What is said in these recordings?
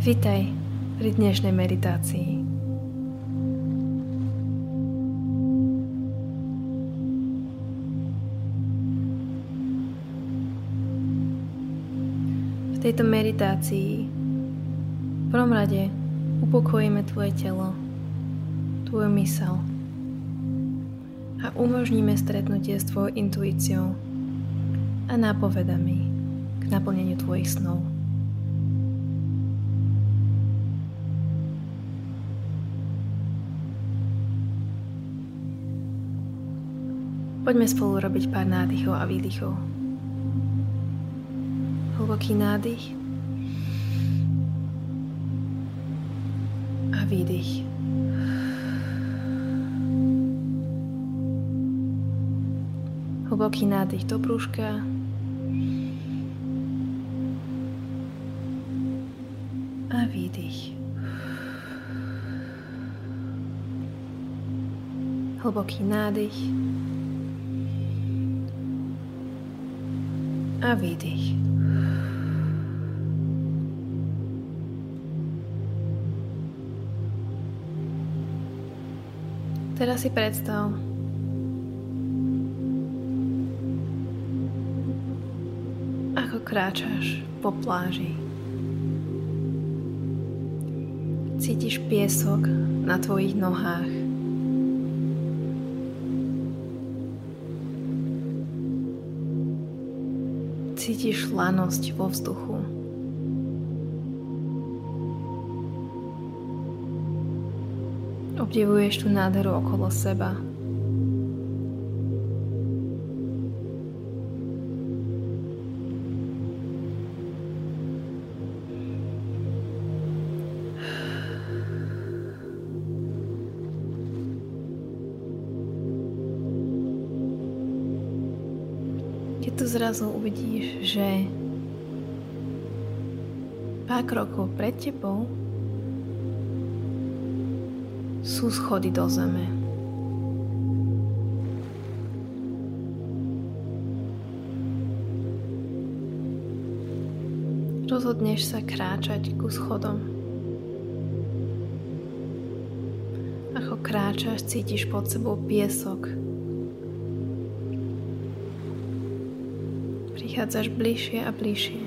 Vitaj pri dnešnej meditácii. V tejto meditácii v prvom rade upokojíme tvoje telo, tvoju mysel a umožníme stretnutie s tvojou intuíciou a nápovedami k naplneniu tvojich snov. Poďme spolu robiť pár nádychov a výdychov. Hlboký nádych a výdych. Hlboký nádych do brúška a výdych. Hlboký nádych a výdych. Teraz si predstav, ako kráčaš po pláži. Cítiš piesok na tvojich nohách. Cítiš lanosť vo vzduchu. Obdivuješ tú nádheru okolo seba. Tu zrazu uvidíš, že pár krokov pred tebou sú schody do zeme. Rozhodneš sa kráčať ku schodom. Ako kráčaš, cítiš pod sebou piesok, prichádzaš bližšie a bližšie.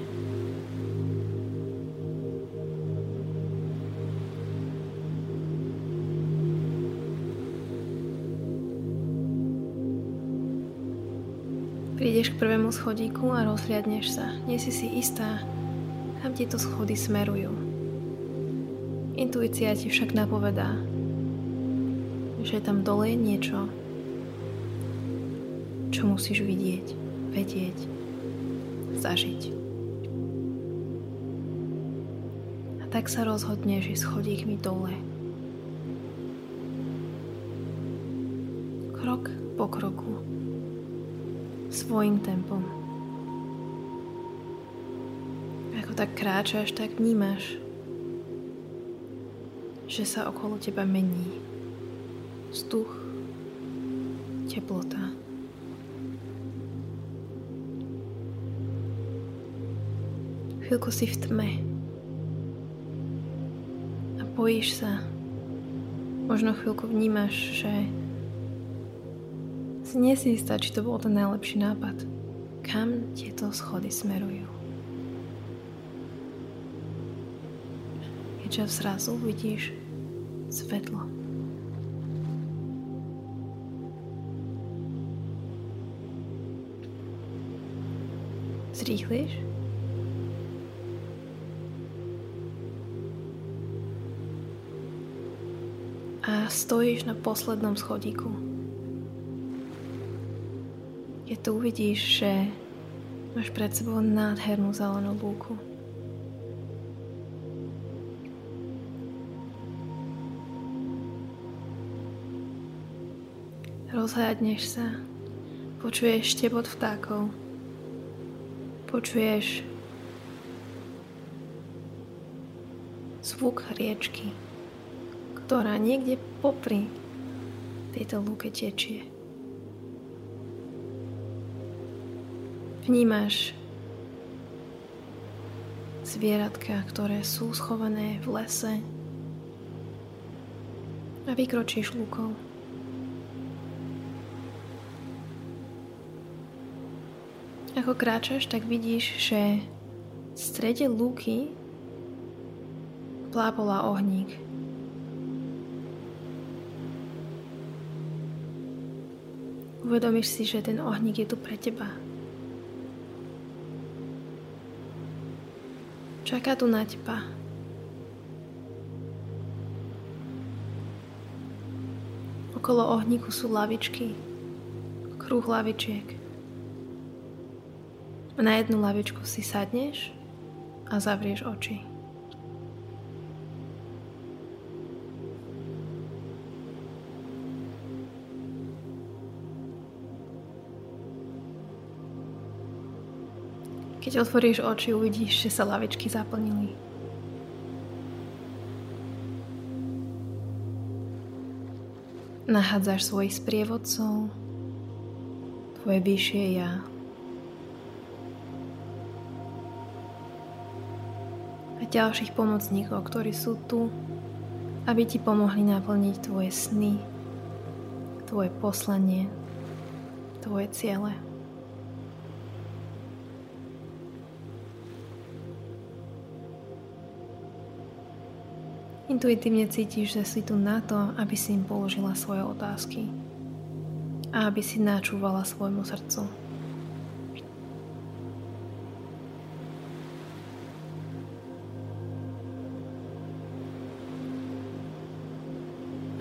Prídeš k prvému schodíku a rozhliadneš sa. Nie si si istá, kam tieto schody smerujú. Intuícia ti však napovedá, že tam dole niečo, čo musíš vidieť, vedieť zažiť. A tak sa rozhodneš ísť schodíkmi dole. Krok po kroku. Svojim tempom. Ako tak kráčaš, tak vnímaš, že sa okolo teba mení. Vzduch, teplota. Chvíľku si v tme. A bojíš sa. Možno chvíľku vnímaš, že si nie si či to bol ten najlepší nápad. Kam tieto schody smerujú? Keďže zrazu vidíš svetlo. Zrýchliš? A stojíš na poslednom schodíku. Keď tu uvidíš, že máš pred sebou nádhernú zelenú lúku. Rozhľadneš sa, počuješ štebot vtákov, počuješ zvuk riečky ktorá niekde popri tejto lúke tečie. Vnímaš zvieratka, ktoré sú schované v lese a vykročíš lúkou. Ako kráčaš, tak vidíš, že v strede lúky plápola ohník. Uvedomíš si, že ten ohník je tu pre teba. Čaká tu na teba. Okolo ohníku sú lavičky, kruh lavičiek. Na jednu lavičku si sadneš a zavrieš oči. Keď otvoríš oči, uvidíš, že sa lavičky zaplnili. Nachádzaš svojich sprievodcov, tvoje vyššie ja. A ďalších pomocníkov, ktorí sú tu, aby ti pomohli naplniť tvoje sny, tvoje poslanie, tvoje ciele. Intuitívne cítiš, že si tu na to, aby si im položila svoje otázky a aby si načúvala svojmu srdcu.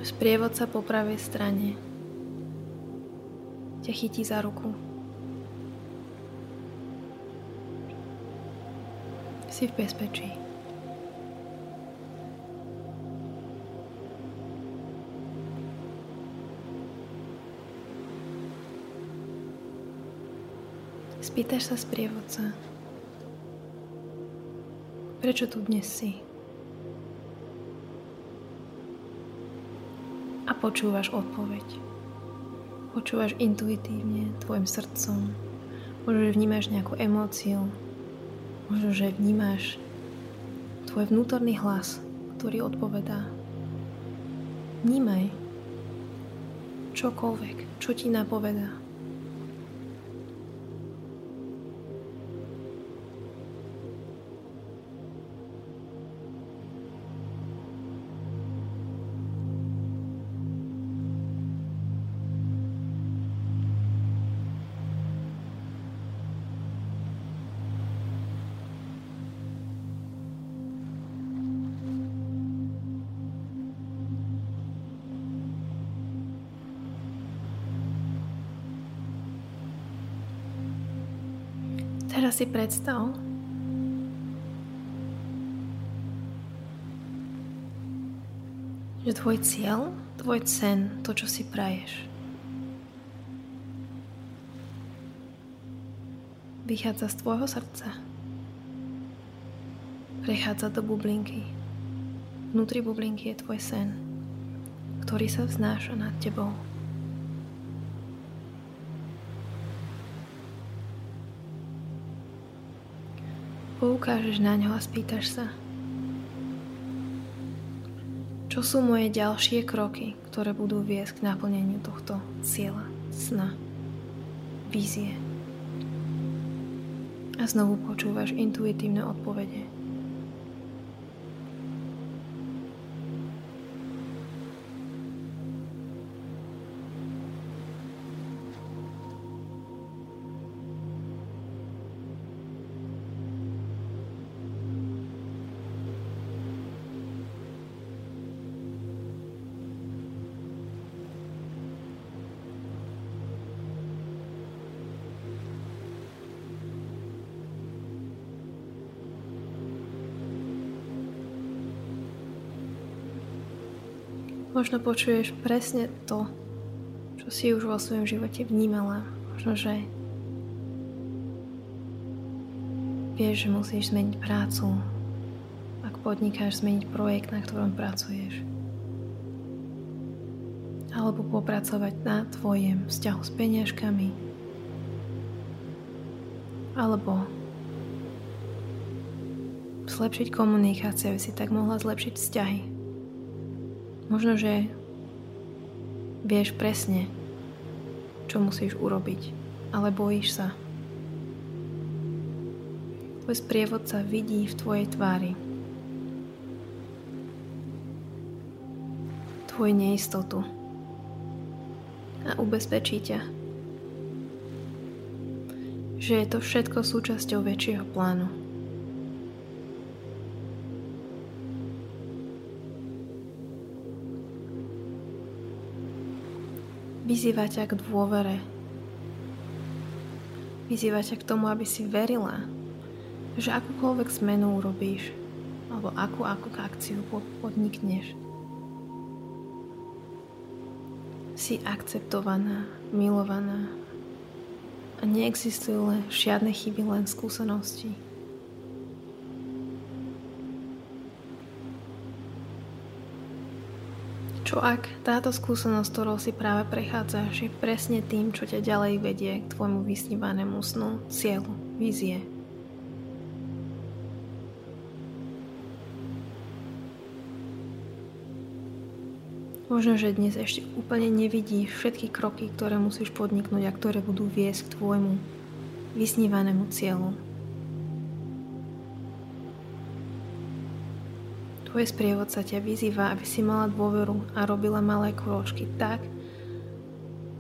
Sprievodca po pravej strane ťa chytí za ruku. Si v bezpečí. Spýtaš sa sprievodca, prečo tu dnes si? A počúvaš odpoveď. Počúvaš intuitívne tvojim srdcom. Možno, že vnímaš nejakú emóciu. Možno, že vnímaš tvoj vnútorný hlas, ktorý odpovedá. Vnímaj čokoľvek, čo ti napovedá. Teraz si predstav, že tvoj cieľ, tvoj sen, to, čo si praješ, vychádza z tvojho srdca. Prechádza do bublinky. Vnútri bublinky je tvoj sen, ktorý sa vznáša nad tebou. Poukážeš na ňo a spýtaš sa, čo sú moje ďalšie kroky, ktoré budú viesť k naplneniu tohto cieľa, sna, vízie. A znovu počúvaš intuitívne odpovede. Možno počuješ presne to, čo si už vo svojom živote vnímala. Možno, že vieš, že musíš zmeniť prácu, ak podnikáš zmeniť projekt, na ktorom pracuješ. Alebo popracovať na tvojom vzťahu s peniažkami. Alebo zlepšiť komunikáciu, aby si tak mohla zlepšiť vzťahy. Možno, že vieš presne, čo musíš urobiť, ale bojíš sa. Tvoj sprievodca vidí v tvojej tvári tvoju neistotu a ubezpečí ťa, že je to všetko súčasťou väčšieho plánu. Vyzýva ťa k dôvere. Vyzýva ťa k tomu, aby si verila, že akúkoľvek zmenu urobíš, alebo akú, akú akciu podnikneš, si akceptovaná, milovaná a neexistujú len žiadne chyby, len skúsenosti. Čo ak táto skúsenosť, ktorou si práve prechádzaš, je presne tým, čo ťa ďalej vedie k tvojmu vysnívanému snu, cieľu, vízie? Možno, že dnes ešte úplne nevidíš všetky kroky, ktoré musíš podniknúť a ktoré budú viesť k tvojmu vysnívanému cieľu. Tvoj sprievodca ťa vyzýva, aby si mala dôveru a robila malé kročky tak,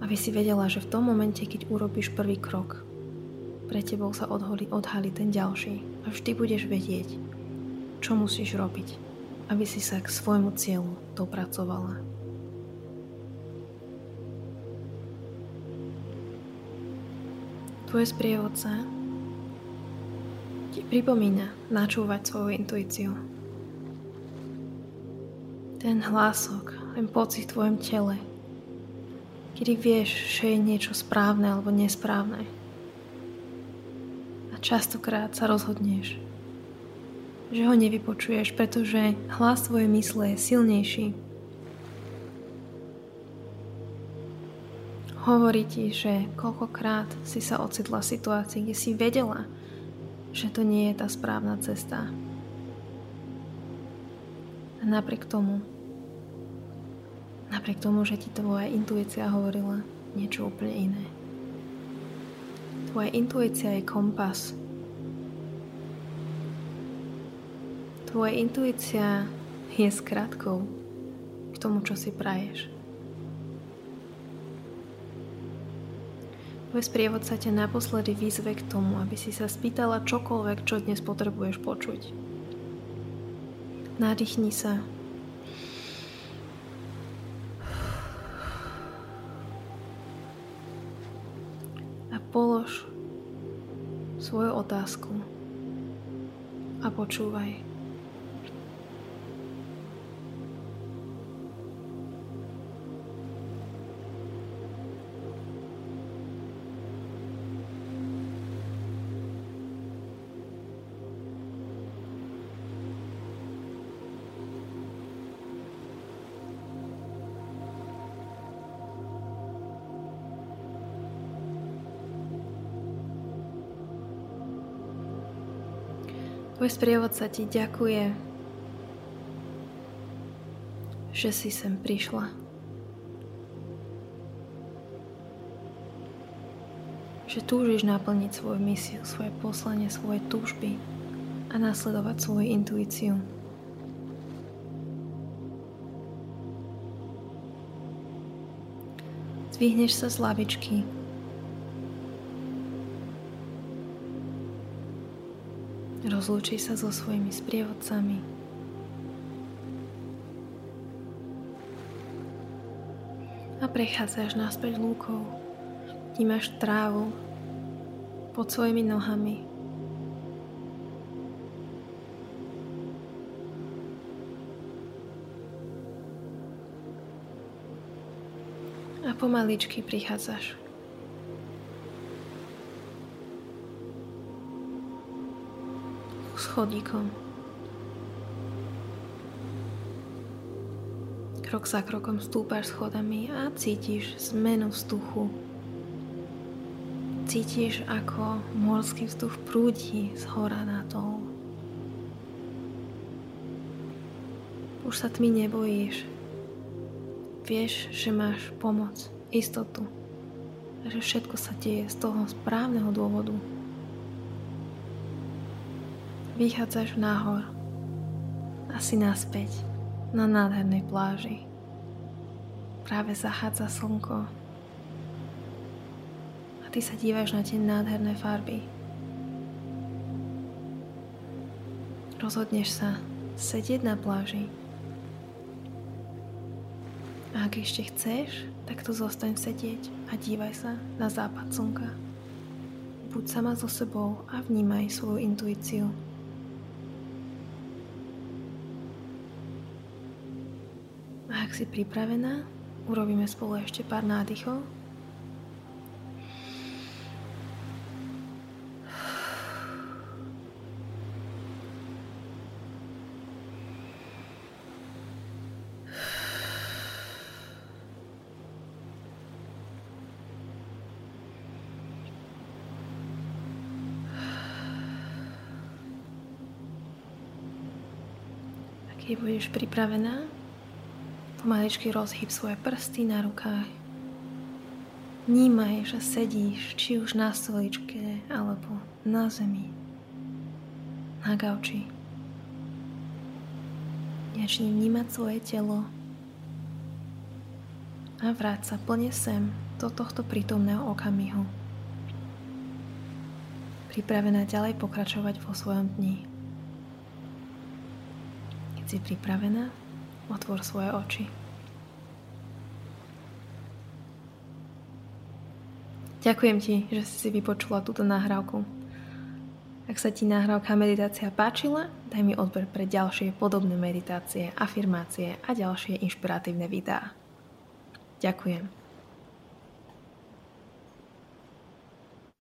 aby si vedela, že v tom momente, keď urobíš prvý krok, pre tebou sa odhalí, odhalí ten ďalší a vždy budeš vedieť, čo musíš robiť, aby si sa k svojmu cieľu dopracovala. Tvoj sprievodca ti pripomína načúvať svoju intuíciu. Ten hlások, ten pocit v tvojom tele, kedy vieš, že je niečo správne alebo nesprávne. A častokrát sa rozhodneš, že ho nevypočuješ, pretože hlas tvojej mysle je silnejší Hovorí ti, že koľkokrát si sa ocitla v situácii, kde si vedela, že to nie je tá správna cesta. A napriek tomu, napriek tomu, že ti tvoja intuícia hovorila niečo úplne iné. Tvoja intuícia je kompas. Tvoja intuícia je skratkou k tomu, čo si praješ. Tvoj sprievodca ťa naposledy výzve k tomu, aby si sa spýtala čokoľvek, čo dnes potrebuješ počuť. Nadýchni sa. A počúvaj. Tvoj sprievodca ti ďakuje, že si sem prišla. Že túžiš naplniť svoju misiu, svoje poslanie, svoje túžby a nasledovať svoju intuíciu. Zvihneš sa z lavičky Rozlúči sa so svojimi sprievodcami. A prechádzaš naspäť lúkou. Vnímaš trávu pod svojimi nohami. A pomaličky prichádzaš schodíkom. Krok za krokom stúpaš schodami a cítiš zmenu vzduchu. Cítiš, ako morský vzduch prúdi z hora na dol. Už sa tmy nebojíš. Vieš, že máš pomoc, istotu. Že všetko sa deje z toho správneho dôvodu. Vychádzaš nahor a si naspäť na nádhernej pláži. Práve zachádza slnko a ty sa dívaš na tie nádherné farby. Rozhodneš sa sedieť na pláži. A ak ešte chceš, tak tu zostaň sedieť a dívaj sa na západ slnka. Buď sama so sebou a vnímaj svoju intuíciu. Ak si pripravená, urobíme spolu ešte pár nádychov. Keď budeš pripravená, pomaličky rozhyb svoje prsty na rukách. Vnímaj, že sedíš či už na stoličke alebo na zemi, na gauči. Začni vnímať svoje telo a vráť sa plne sem do tohto prítomného okamihu. Pripravená ďalej pokračovať vo svojom dni si pripravená, otvor svoje oči. Ďakujem ti, že si si vypočula túto nahrávku. Ak sa ti nahrávka meditácia páčila, daj mi odber pre ďalšie podobné meditácie, afirmácie a ďalšie inšpiratívne videá. Ďakujem.